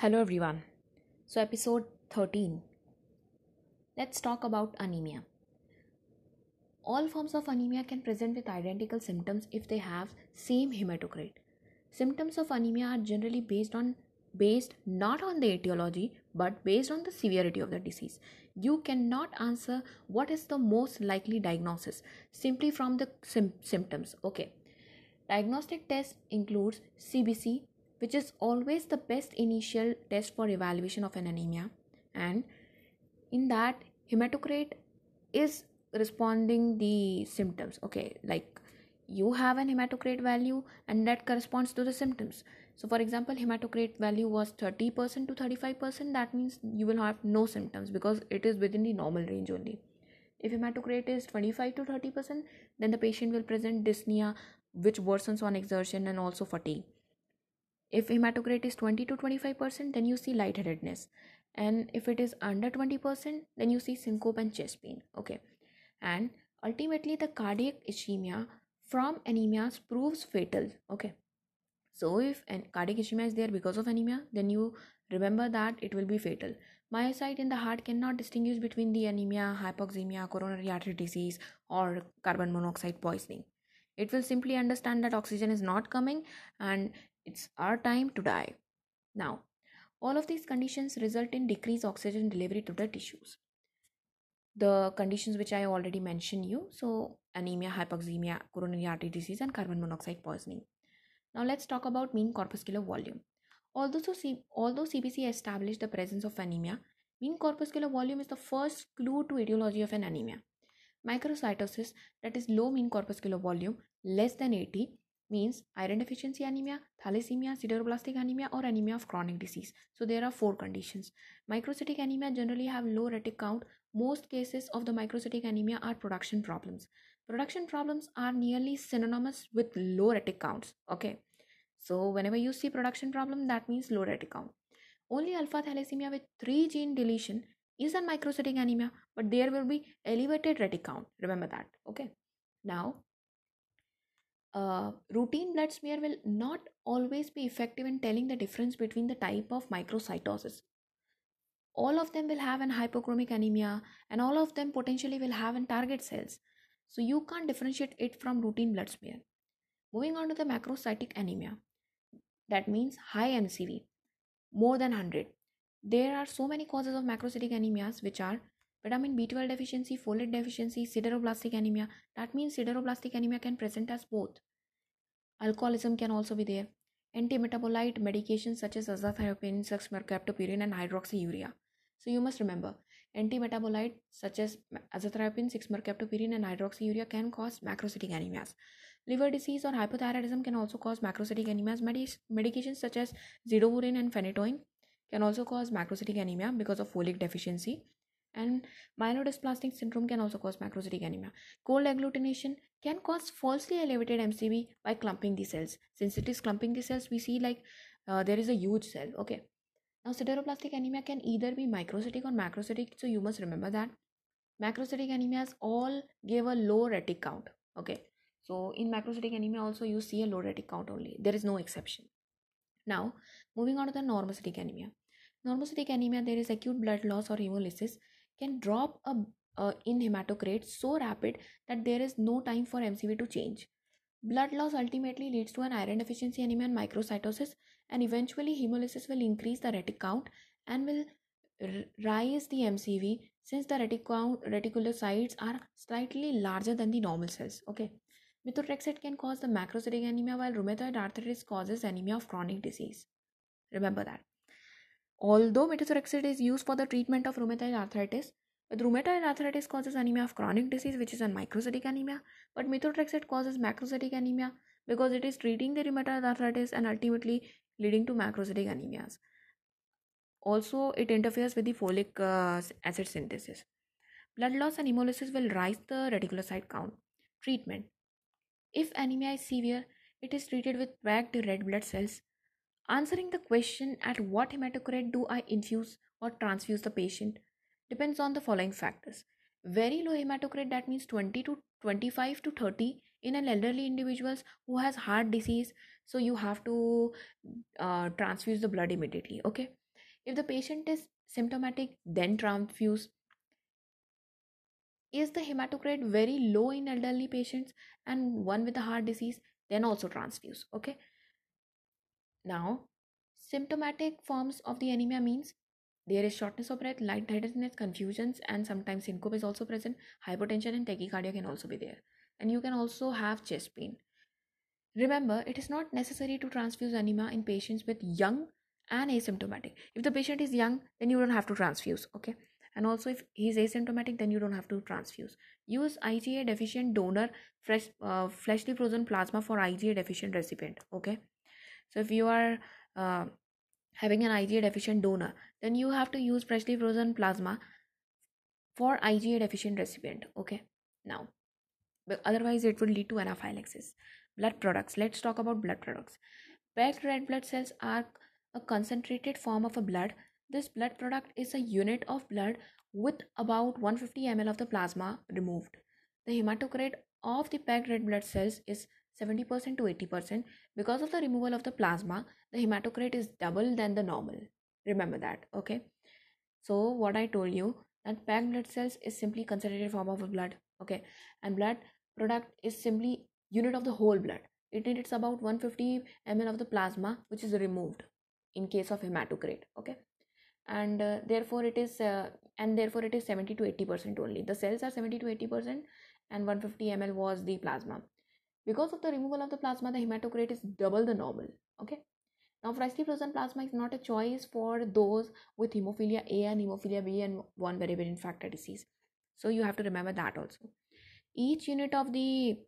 Hello everyone. So episode 13. Let's talk about anemia. All forms of anemia can present with identical symptoms if they have same hematocrit. Symptoms of anemia are generally based on based not on the etiology but based on the severity of the disease. You cannot answer what is the most likely diagnosis simply from the sim- symptoms. Okay. Diagnostic test includes CBC, which is always the best initial test for evaluation of an anemia. And in that hematocrit is responding the symptoms. Okay like you have an hematocrit value and that corresponds to the symptoms. So for example hematocrit value was 30% to 35% that means you will have no symptoms because it is within the normal range only. If hematocrit is 25 to 30% then the patient will present dyspnea which worsens on exertion and also fatigue if hematocrit is 20 to 25%, then you see lightheadedness. And if it is under 20%, then you see syncope and chest pain. Okay. And ultimately, the cardiac ischemia from anemia proves fatal. Okay. So, if an cardiac ischemia is there because of anemia, then you remember that it will be fatal. Myocyte in the heart cannot distinguish between the anemia, hypoxemia, coronary artery disease, or carbon monoxide poisoning. It will simply understand that oxygen is not coming and it's our time to die. Now, all of these conditions result in decreased oxygen delivery to the tissues. The conditions which I already mentioned you, so anemia, hypoxemia, coronary artery disease, and carbon monoxide poisoning. Now let's talk about mean corpuscular volume. Although, so C- although CBC established the presence of anemia, mean corpuscular volume is the first clue to etiology of an anemia. Microcytosis, that is low mean corpuscular volume, less than 80, means iron deficiency anemia, thalassemia, sideroblastic anemia, or anemia of chronic disease. So there are four conditions. Microcytic anemia generally have low retic count. Most cases of the microcytic anemia are production problems. Production problems are nearly synonymous with low retic counts. Okay. So whenever you see production problem, that means low retic count. Only alpha thalassemia with three gene deletion is a microcytic anemia, but there will be elevated retic count. Remember that. Okay. Now uh, routine blood smear will not always be effective in telling the difference between the type of microcytosis. All of them will have an hypochromic anemia and all of them potentially will have an target cells. So you can't differentiate it from routine blood smear. Moving on to the macrocytic anemia. That means high MCV, more than 100. There are so many causes of macrocytic anemias which are vitamin B12 deficiency, folate deficiency, sideroblastic anemia. That means sideroblastic anemia can present as both. Alcoholism can also be there. Anti-metabolite medications such as azathioprine, 6-mercaptopurine, and hydroxyurea. So you must remember, anti-metabolite such as azathioprine, 6-mercaptopurine, and hydroxyurea can cause macrocytic anemias. Liver disease or hypothyroidism can also cause macrocytic anemias. Medi- medications such as zidovudine and phenytoin can also cause macrocytic anemia because of folic deficiency and myelodysplastic syndrome can also cause macrocytic anemia. Cold agglutination can cause falsely elevated MCV by clumping the cells. Since it is clumping the cells, we see like uh, there is a huge cell. Okay. Now, sideroblastic anemia can either be microcytic or macrocytic, so you must remember that. Macrocytic anemias all give a low retic count. Okay. So, in macrocytic anemia, also you see a low retic count only. There is no exception. Now, moving on to the normocytic anemia. Normocytic anemia, there is acute blood loss or hemolysis can drop a, uh, in hematocrit so rapid that there is no time for MCV to change. Blood loss ultimately leads to an iron deficiency anemia and microcytosis, and eventually hemolysis will increase the retic count and will r- rise the MCV since the retic reticulocytes are slightly larger than the normal cells. Okay. Methotrexate can cause the macrocytic anemia while rheumatoid arthritis causes anemia of chronic disease. Remember that. Although methotrexate is used for the treatment of rheumatoid arthritis, but rheumatoid arthritis causes anemia of chronic disease, which is a microcytic anemia, but methotrexate causes macrocytic anemia because it is treating the rheumatoid arthritis and ultimately leading to macrocytic anemias. Also, it interferes with the folic uh, acid synthesis. Blood loss and hemolysis will rise the reticulocyte count. Treatment If anemia is severe, it is treated with packed red blood cells Answering the question at what hematocrit do I infuse or transfuse the patient depends on the following factors. Very low hematocrit that means 20 to 25 to 30 in an elderly individuals who has heart disease so you have to uh, transfuse the blood immediately okay? If the patient is symptomatic then transfuse. Is the hematocrit very low in elderly patients and one with a heart disease then also transfuse okay now symptomatic forms of the anemia means there is shortness of breath lightheadedness confusions and sometimes syncope is also present. Hypotension and tachycardia can also be there. And you can also have chest pain. Remember it is not necessary to transfuse anemia in patients with young and asymptomatic. If the patient is young then you don't have to transfuse okay? And also if he's asymptomatic then you don't have to transfuse. Use iga deficient donor fresh uh, freshly frozen plasma for iga deficient recipient okay so if you are uh, having an iga deficient donor then you have to use freshly frozen plasma for iga deficient recipient okay? Now otherwise it would lead to anaphylaxis. Blood products let's talk about blood products. Packed red blood cells are a concentrated form of a blood. This blood product is a unit of blood with about 150 ml of the plasma removed. The hematocrit of the packed red blood cells is 70% to 80%. Because of the removal of the plasma, the hematocrit is double than the normal. Remember that, okay? So, what I told you that packed blood cells is simply concentrated form of blood, okay? And blood product is simply unit of the whole blood. It needs about 150 ml of the plasma which is removed in case of hematocrit, okay? and uh, therefore it is uh, and therefore it is 70 to 80 percent only the cells are 70 to 80 percent and 150 ml was the plasma because of the removal of the plasma the hematocrit is double the normal okay? Now freshly frozen plasma is not a choice for those with hemophilia a and hemophilia b and von Willebrand factor disease. So you have to remember that also. Each unit of the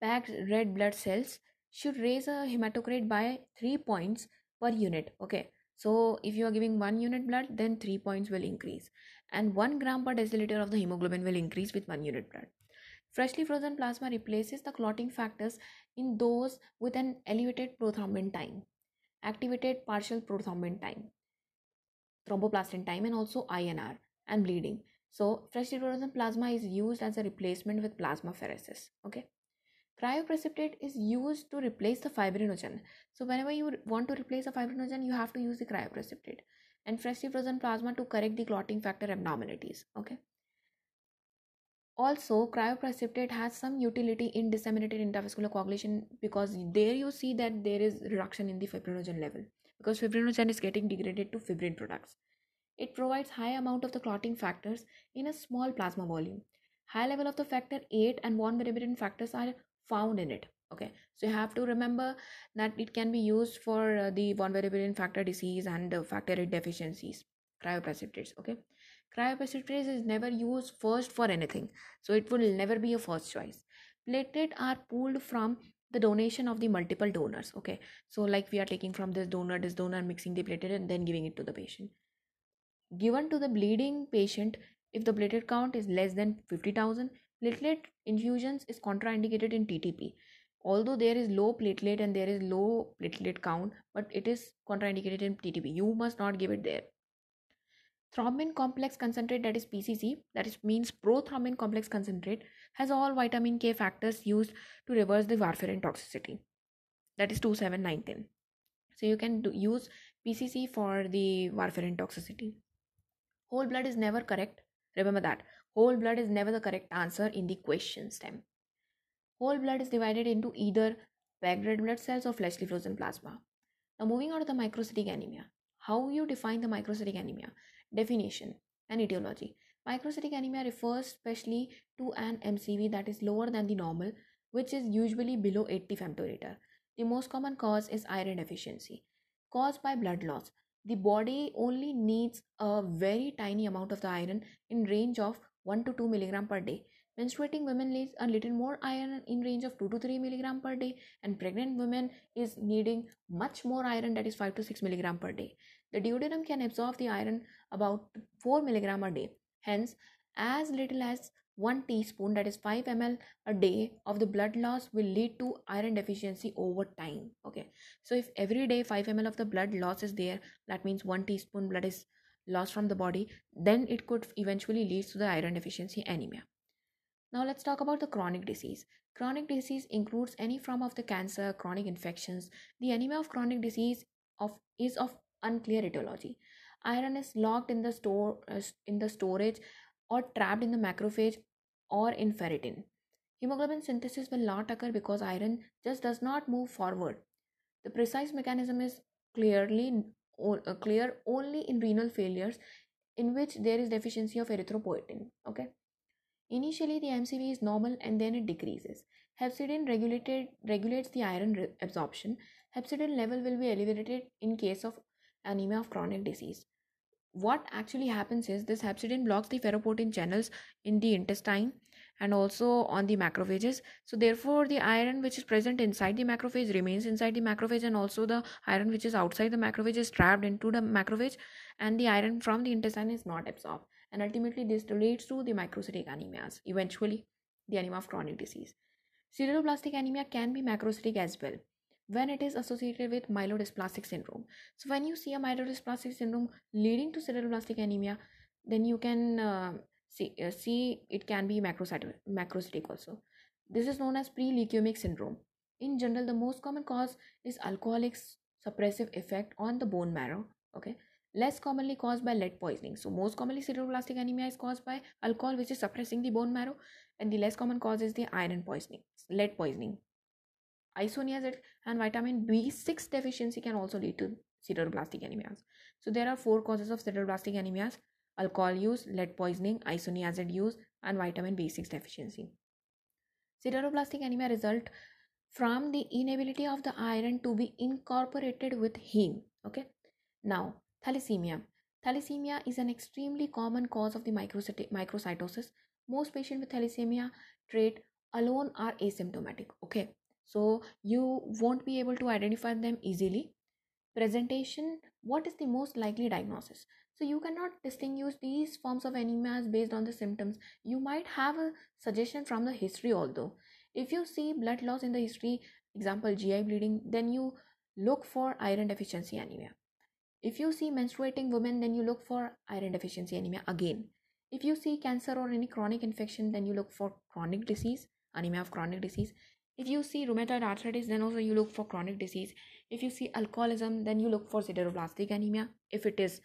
packed red blood cells should raise a hematocrit by 3 points per unit okay? So if you are giving one unit blood, then three points will increase, and one gram per deciliter of the hemoglobin will increase with one unit blood. Freshly frozen plasma replaces the clotting factors in those with an elevated prothrombin time, activated partial prothrombin time, thromboplastin time, and also INR and bleeding. So freshly frozen plasma is used as a replacement with plasmapheresis. Okay. Cryoprecipitate is used to replace the fibrinogen. So whenever you want to replace a fibrinogen, you have to use the cryoprecipitate and freshly frozen plasma to correct the clotting factor abnormalities. Okay. Also, cryoprecipitate has some utility in disseminated intravascular coagulation because there you see that there is reduction in the fibrinogen level because fibrinogen is getting degraded to fibrin products. It provides high amount of the clotting factors in a small plasma volume. High level of the factor 8 and von Willebrand factors are found in it okay so you have to remember that it can be used for uh, the von Willebrand factor disease and uh, factor 8 deficiencies cryoprecipitates okay cryoprecipitates is never used first for anything so it will never be a first choice platelet are pulled from the donation of the multiple donors okay so like we are taking from this donor this donor mixing the platelet and then giving it to the patient given to the bleeding patient if the platelet count is less than 50000 Platelet infusions is contraindicated in TTP. Although there is low platelet and there is low platelet count, but it is contraindicated in TTP. You must not give it there. Thrombin complex concentrate, that is PCC, that is means prothrombin complex concentrate, has all vitamin K factors used to reverse the warfarin toxicity. That is 2719. So you can do, use PCC for the warfarin toxicity. Whole blood is never correct. Remember that Whole blood is never the correct answer in the question stem. Whole blood is divided into either red blood cells or freshly frozen plasma. Now moving on to the microcytic anemia. How you define the microcytic anemia? Definition and etiology. Microcytic anemia refers specially to an MCV that is lower than the normal, which is usually below 80 femtoliter. The most common cause is iron deficiency, caused by blood loss. The body only needs a very tiny amount of the iron in range of 1 to 2 milligram per day. Menstruating women needs a little more iron in range of 2 to 3 milligram per day and pregnant women is needing much more iron that is 5 to 6 milligram per day. The duodenum can absorb the iron about 4 milligram a day. Hence, as little as 1 teaspoon that is 5 ml a day of the blood loss will lead to iron deficiency over time okay so if every day 5 ml of the blood loss is there that means 1 teaspoon blood is lost from the body, then it could eventually lead to the iron deficiency anemia. Now let's talk about the chronic disease. Chronic disease includes any form of the cancer, chronic infections. The anemia of chronic disease of is of unclear etiology. Iron is locked in the store uh, in the storage or trapped in the macrophage or in ferritin. Hemoglobin synthesis will not occur because iron just does not move forward. The precise mechanism is clearly uh, clear only in renal failures in which there is deficiency of erythropoietin. Okay. Initially, the MCV is normal and then it decreases. Hepcidin regulated regulates the iron re- absorption. Hepcidin level will be elevated in case of anemia of chronic disease. What actually happens is this hepcidin blocks the ferroportin channels in the intestine and also on the macrophages. So therefore, the iron which is present inside the macrophage remains inside the macrophage, and also the iron which is outside the macrophage is trapped into the macrophage, and the iron from the intestine is not absorbed. And ultimately, this leads to the microcytic anemias. Eventually, the anemia of chronic disease. Sideroblastic anemia can be macrocytic as well when it is associated with myelodysplastic syndrome. So when you see a myelodysplastic syndrome leading to sideroblastic anemia, then you can uh, see, uh, see it can be macrocytic, macrocytic also. This is known as pre-leukemic syndrome. In general, the most common cause is alcoholic suppressive effect on the bone marrow. Okay, less commonly caused by lead poisoning. So most commonly sideroblastic anemia is caused by alcohol, which is suppressing the bone marrow, and the less common cause is the iron poisoning, lead poisoning. Isoniazid and vitamin B6 deficiency can also lead to sideroblastic anemias. So there are four causes of sideroblastic anemias: alcohol use, lead poisoning, isoniazid use, and vitamin B6 deficiency. Sideroblastic anemia result from the inability of the iron to be incorporated with heme. Okay. Now, thalassemia. Thalassemia is an extremely common cause of the microcytosis. Most patients with thalassemia trait alone are asymptomatic. Okay. So you won't be able to identify them easily. Presentation What is the most likely diagnosis? So you cannot distinguish these forms of anemias based on the symptoms. You might have a suggestion from the history, although. If you see blood loss in the history, example GI bleeding, then you look for iron deficiency anemia. If you see menstruating women, then you look for iron deficiency anemia again. If you see cancer or any chronic infection, then you look for chronic disease, anemia of chronic disease. If you see rheumatoid arthritis, then also you look for chronic disease. If you see alcoholism, then you look for sideroblastic anemia. If it is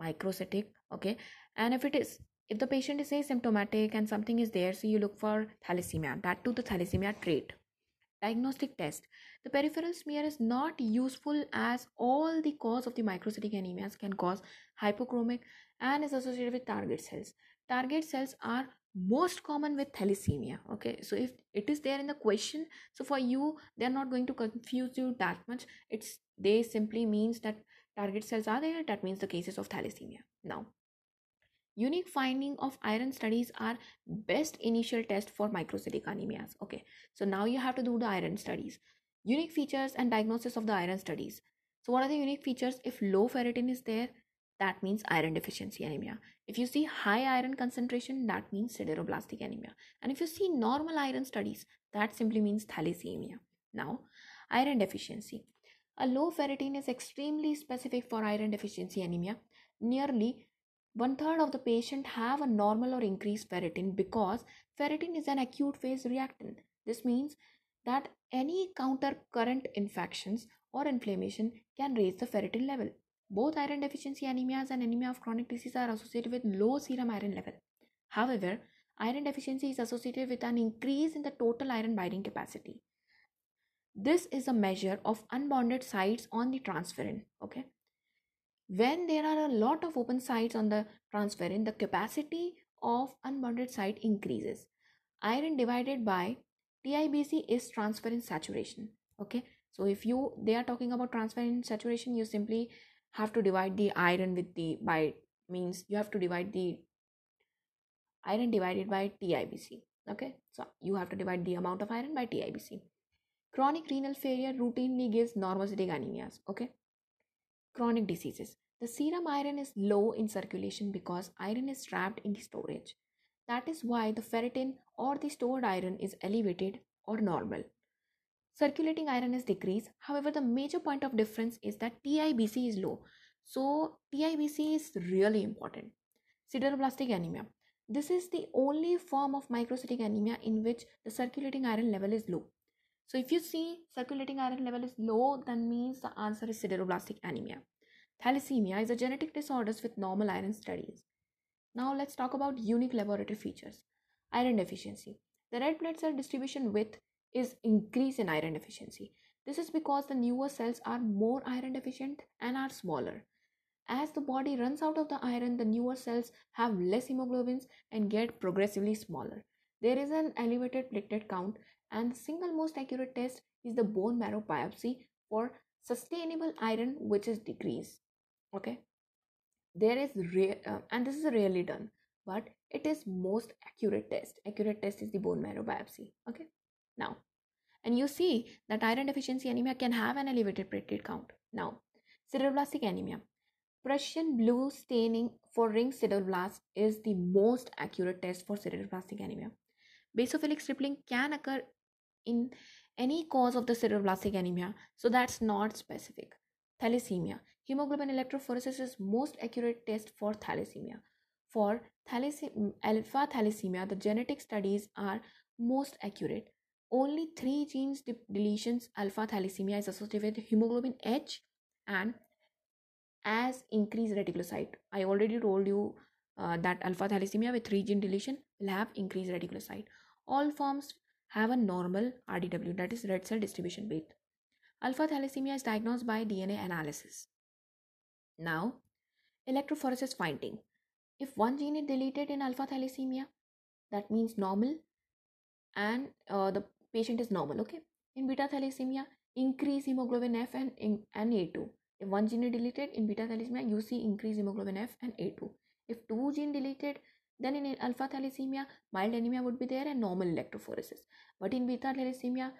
microcytic okay and if it is if the patient is asymptomatic and something is there so you look for thalassemia that to the thalassemia trait diagnostic test the peripheral smear is not useful as all the cause of the microcytic anemias can cause hypochromic and is associated with target cells target cells are most common with thalassemia okay? So if it is there in the question so for you they're not going to confuse you that much. It's they simply means that target cells are there that means the cases of thalassemia. Now unique finding of iron studies are best initial test for microcytic anemias okay? So now you have to do the iron studies. Unique features and diagnosis of the iron studies. So what are the unique features if low ferritin is there that means iron deficiency anemia if you see high iron concentration that means sideroblastic anemia and if you see normal iron studies that simply means thalassemia now iron deficiency a low ferritin is extremely specific for iron deficiency anemia. Nearly one third of the patient have a normal or increased ferritin because ferritin is an acute phase reactant. This means that any counter current infections or inflammation can raise the ferritin level. Both iron deficiency anemias and anemia of chronic disease are associated with low serum iron level. However, iron deficiency is associated with an increase in the total iron binding capacity. This is a measure of unbounded sites on the transferrin. Okay. When there are a lot of open sites on the transferrin, the capacity of unbounded site increases. Iron divided by TIBC is transferrin saturation. Okay. So if you they are talking about transferrin saturation, you simply have to divide the iron with the by means you have to divide the iron divided by TIBC. Okay. So you have to divide the amount of iron by TIBC. Chronic renal failure routinely gives normocytic anemias. Okay. Chronic diseases. The serum iron is low in circulation because iron is trapped in the storage. That is why the ferritin or the stored iron is elevated or normal. Circulating iron is decreased. However, the major point of difference is that TIBC is low. So, TIBC is really important. Sideroblastic anemia. This is the only form of microcytic anemia in which the circulating iron level is low. So if you see circulating iron level is low, then means the answer is sideroblastic anemia. Thalassemia is a genetic disorder with normal iron studies. Now let's talk about unique laboratory features. Iron deficiency. The red blood cell distribution width is increase in iron deficiency. This is because the newer cells are more iron deficient and are smaller. As the body runs out of the iron, the newer cells have less hemoglobins and get progressively smaller. There is an elevated platelet count, and the single most accurate test is the bone marrow biopsy for stainable iron, which is decreased. Okay, there is rare, uh, and this is rarely done, but it is most accurate test. Accurate test is the bone marrow biopsy. Okay, now, and you see that iron deficiency anemia can have an elevated platelet count. Now, sideroblastic anemia Prussian blue staining for ring sideroblast is the most accurate test for sideroblastic anemia. Basophilic stippling can occur in any cause of the sideroblastic anemia, so that's not specific. Thalassemia. Hemoglobin electrophoresis is most accurate test for thalassemia. For alpha thalassemia, the genetic studies are most accurate. Only three genes de- deletions alpha thalassemia is associated with hemoglobin H and as increased reticulocyte. I already told you uh, that alpha thalassemia with 3 gene deletion will have increased reticulocyte. All forms have a normal RDW, that is red cell distribution width. Alpha thalassemia is diagnosed by DNA analysis. Now, electrophoresis finding. If one gene is deleted in alpha thalassemia, that means normal and uh, the patient is normal, okay? In beta thalassemia, increase hemoglobin F and, and A2 if one gene is deleted in beta thalassemia, you see increased hemoglobin F and A2. If two gene deleted, then in alpha thalassemia, mild anemia would be there and normal electrophoresis. But in beta thalassemia,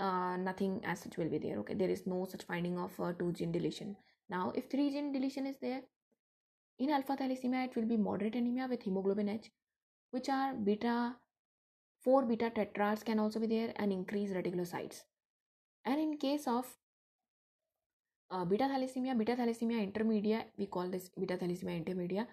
uh, nothing as such will be there. Okay, there is no such finding of uh, two gene deletion. Now, if three gene deletion is there, in alpha thalassemia, it will be moderate anemia with hemoglobin H, which are beta 4 beta tetrads can also be there and increased reticulocytes. And in case of uh, beta thalassemia, beta thalassemia intermedia, we call this beta thalassemia intermedia,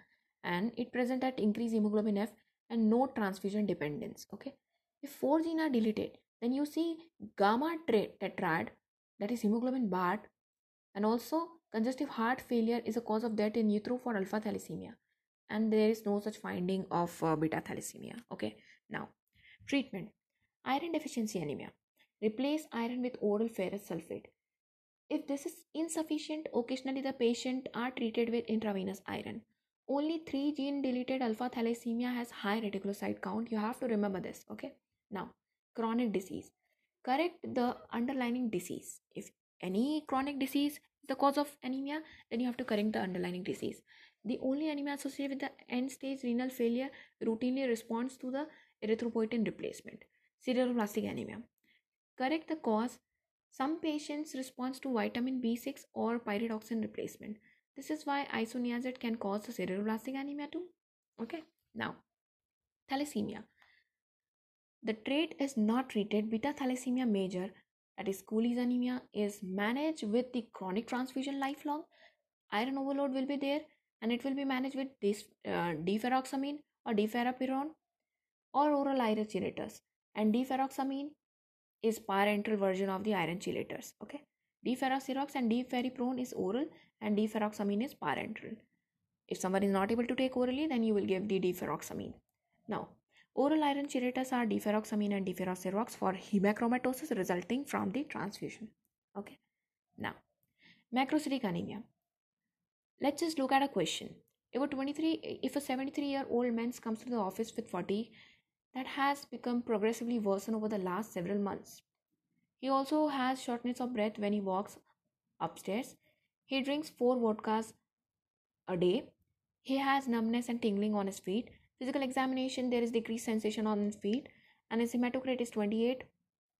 and it present at increased hemoglobin F and no transfusion dependence. Okay, if four genes are deleted, then you see gamma tetrad, that is hemoglobin BART, and also congestive heart failure is a cause of death in utero for alpha thalassemia, and there is no such finding of uh, beta thalassemia. Okay, now treatment iron deficiency anemia. Replace iron with oral ferrous sulfate if this is insufficient, occasionally the patient are treated with intravenous iron. Only 3 gene deleted alpha thalassemia has high reticulocyte count. You have to remember this, okay? Now, chronic disease. Correct the underlying disease. If any chronic disease is the cause of anemia, then you have to correct the underlying disease. The only anemia associated with the end stage renal failure routinely responds to the erythropoietin replacement. Sideroblastic anemia. Correct the cause some patients respond to vitamin B6 or pyridoxine replacement. This is why isoniazid can cause a sideroblastic anemia too. Okay, now thalassemia. The trait is not treated. Beta thalassemia major, that is Cooley's anemia, is managed with the chronic transfusion lifelong. Iron overload will be there and it will be managed with this uh, deferoxamine or deferiprone or oral iron chelators. And deferoxamine is parenteral version of the iron chelators. Okay. Deferasirox and deferiprone is oral and deferoxamine is parenteral. If someone is not able to take orally, then you will give the deferoxamine. Now, oral iron chelators are deferoxamine and deferasirox for hemochromatosis resulting from the transfusion. Okay. Now, macrocytic anemia. Let's just look at a question. If a 23, if a 73 year old man comes to the office with fatigue that has become progressively worsened over the last several months. He also has shortness of breath when he walks upstairs. He drinks four vodkas a day. He has numbness and tingling on his feet. Physical examination, there is decreased sensation on his feet, and his hematocrit is 28,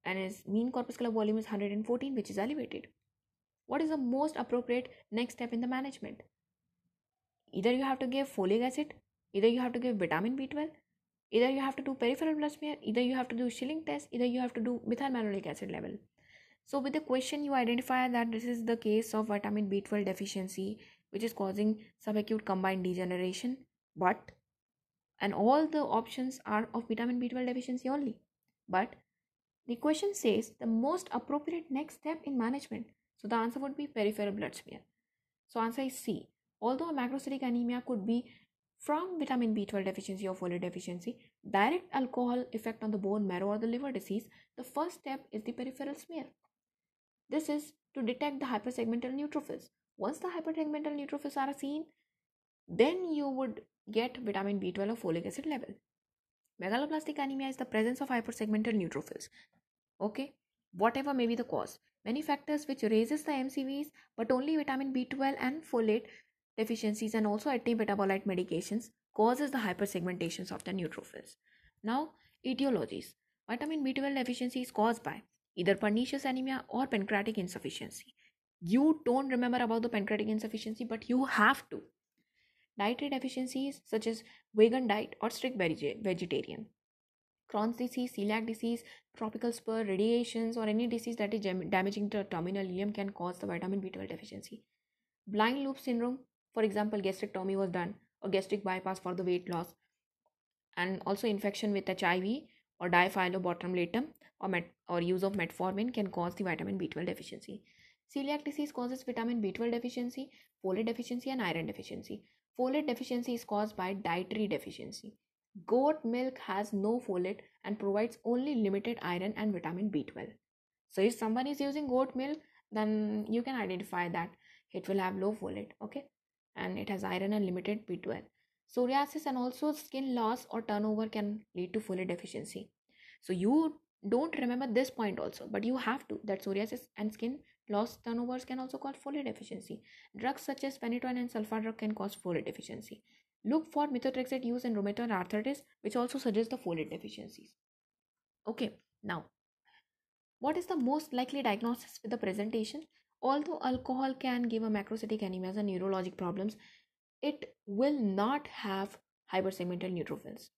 and his mean corpuscular volume is 114, which is elevated. What is the most appropriate next step in the management? Either you have to give folic acid, either you have to give vitamin B12, either you have to do peripheral blood smear either you have to do Schilling test either you have to do methyl malonic acid level. So with the question you identify that this is the case of vitamin b12 deficiency which is causing subacute combined degeneration but and all the options are of vitamin b12 deficiency only. But the question says the most appropriate next step in management. So the answer would be peripheral blood smear. So answer is C. Although a macrocytic anemia could be from vitamin B12 deficiency or folate deficiency, direct alcohol effect on the bone marrow or the liver disease, the first step is the peripheral smear. This is to detect the hypersegmental neutrophils. Once the hypersegmental neutrophils are seen, then you would get vitamin B12 or folic acid level. Megaloblastic anemia is the presence of hypersegmental neutrophils. Okay, whatever may be the cause. Many factors which raises the MCVs, but only vitamin B12 and folate deficiencies and also anti-metabolite medications causes the hypersegmentations of the neutrophils. Now, etiologies. Vitamin B12 deficiency is caused by either pernicious anemia or pancreatic insufficiency. You don't remember about the pancreatic insufficiency, but you have to. Dietary deficiencies such as vegan diet or strict vegetarian. Crohn's disease, celiac disease, tropical sprue, radiations, or any disease that is damaging the terminal ileum can cause the vitamin B12 deficiency. Blind loop syndrome, for example, gastrectomy was done or gastric bypass for the weight loss, and also infection with HIV or Diphyllobothrium or, met- or use of metformin can cause the vitamin B12 deficiency. Celiac disease causes vitamin B12 deficiency, folate deficiency, and iron deficiency. Folate deficiency is caused by dietary deficiency. Goat milk has no folate and provides only limited iron and vitamin B12. So, if someone is using goat milk, then you can identify that it will have low folate, okay, and it has iron and limited B12. Psoriasis and also skin loss or turnover can lead to folate deficiency. So, you don't remember this point also, but you have to that psoriasis and skin loss turnovers can also cause folate deficiency. Drugs such as phenytoin and sulfa drug can cause folate deficiency. Look for methotrexate use in rheumatoid arthritis, which also suggests the folate deficiencies. Okay, now, what is the most likely diagnosis with the presentation? Although alcohol can give a macrocytic anemia and neurologic problems, it will not have hypersegmental neutrophils.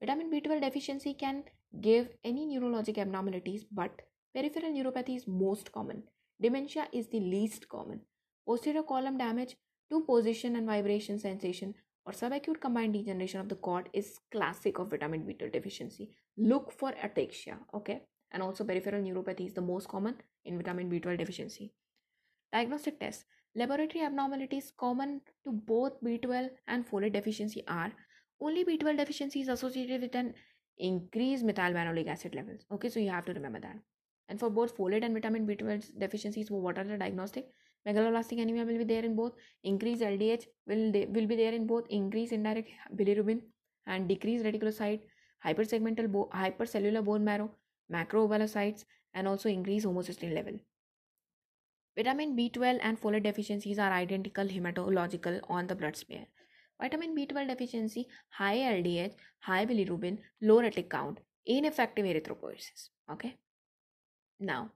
Vitamin B12 deficiency can give any neurologic abnormalities, but peripheral neuropathy is most common. Dementia is the least common. Posterior column damage to position and vibration sensation or subacute combined degeneration of the cord is classic of vitamin B12 deficiency. Look for ataxia, okay? And also peripheral neuropathy is the most common in vitamin B12 deficiency. Diagnostic tests. Laboratory abnormalities common to both B12 and folate deficiency are only B12 deficiency is associated with an increased methylmalonic acid levels. Okay, so you have to remember that. And for both folate and vitamin B12 deficiencies, what are the diagnostic? Megaloblastic anemia will be there in both. Increased LDH will, will be there in both. Increased indirect bilirubin and decreased reticulocyte, hypersegmental bo- hypercellular bone marrow, macro-ovalocytes, and also increased homocysteine level. Vitamin B12 and folate deficiencies are identical hematological on the blood smear. Vitamin B12 deficiency, high LDH, high bilirubin, low retic count, ineffective erythropoiesis. Okay. Now,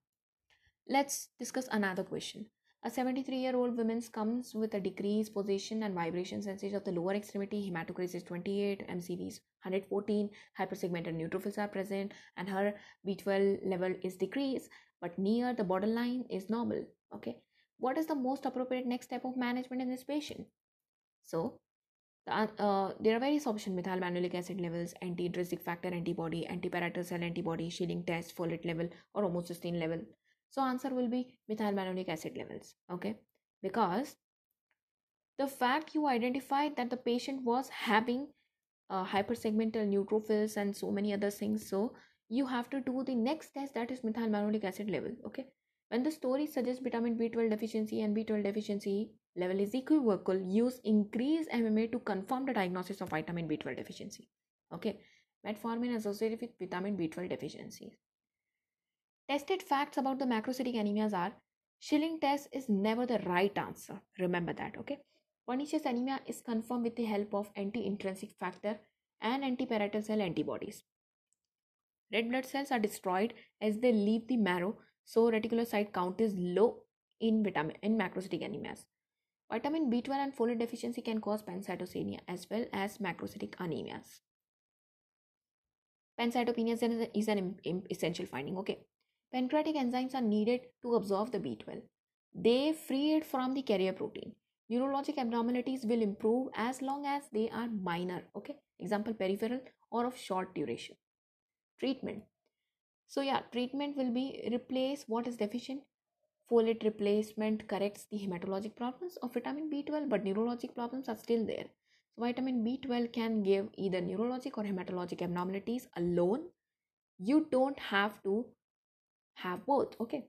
let's discuss another question. A 73 year old woman comes with a decreased position and vibration sensation of the lower extremity. Hematocrit is 28, MCV is 114, hypersegmented neutrophils are present, and her B12 level is decreased, but near the borderline is normal. Okay, what is the most appropriate next step of management in this patient? So, uh, uh, there are various options methylmalonic acid levels, anti intrinsic factor antibody, anti-parietal cell antibody, Schilling test, folate level, or homocysteine level. So answer will be methylmalonic acid levels. Okay, because the fact you identified that the patient was having uh, hypersegmental neutrophils and so many other things, so you have to do the next test that is methylmalonic acid level. Okay, when the story suggests vitamin B12 deficiency and B12 deficiency level is equivocal, use increased MMA to confirm the diagnosis of vitamin B12 deficiency. Okay, metformin associated with vitamin B12 deficiency. Tested facts about the macrocytic anemias are Schilling test is never the right answer. Remember that, okay? Pernicious anemia is confirmed with the help of anti-intrinsic factor and anti-parietal cell antibodies. Red blood cells are destroyed as they leave the marrow, so reticulocyte count is low in vitamin in macrocytic anemias. Vitamin B12 and folate deficiency can cause pancytopenia as well as macrocytic anemias. Pancytopenia is an essential finding. Okay, Pancreatic enzymes are needed to absorb the B12. They free it from the carrier protein. Neurologic abnormalities will improve as long as they are minor. Okay, example peripheral or of short duration. Treatment. So, yeah, treatment will be replace what is deficient. folate replacement corrects the hematologic problems of vitamin B12, but neurologic problems are still there. So vitamin B12 can give either neurologic or hematologic abnormalities alone. You don't have to have both. Okay.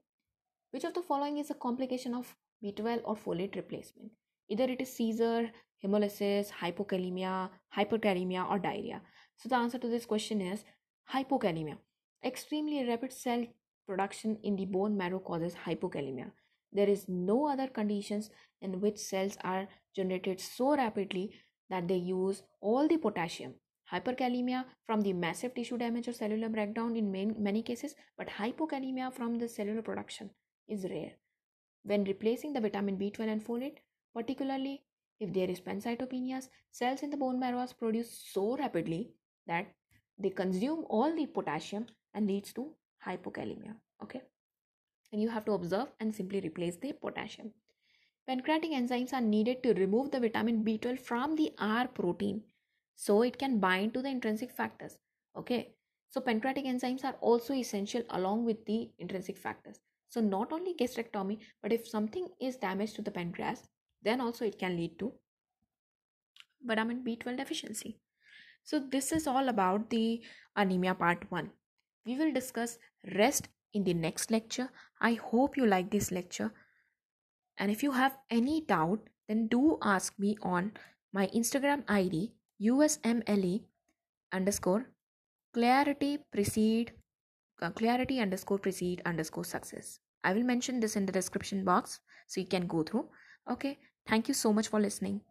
Which of the following is a complication of B12 or folate replacement? Either it is seizure, hemolysis, hypokalemia, hyperkalemia, or diarrhea. So the answer to this question is hypokalemia. Extremely rapid cell production in the bone marrow causes hypokalemia. There is no other conditions in which cells are generated so rapidly that they use all the potassium. Hyperkalemia from the massive tissue damage or cellular breakdown in many, many cases, but hypokalemia from the cellular production is rare. When replacing the vitamin B12 and folate, particularly if there is pancytopenias, cells in the bone marrow are produced so rapidly that they consume all the potassium and leads to hypokalemia okay? And you have to observe and simply replace the potassium. Pancreatic enzymes are needed to remove the vitamin b12 from the r protein so it can bind to the intrinsic factors okay? So pancreatic enzymes are also essential along with the intrinsic factors. So not only gastrectomy but if something is damaged to the pancreas then also it can lead to vitamin b12 deficiency so this is all about the anemia part 1 we will discuss rest in the next lecture. I hope you like this lecture. And if you have any doubt, then do ask me on my Instagram ID usmle underscore clarity precede uh, clarity underscore precede underscore success. I will mention this in the description box so you can go through. Okay, thank you so much for listening.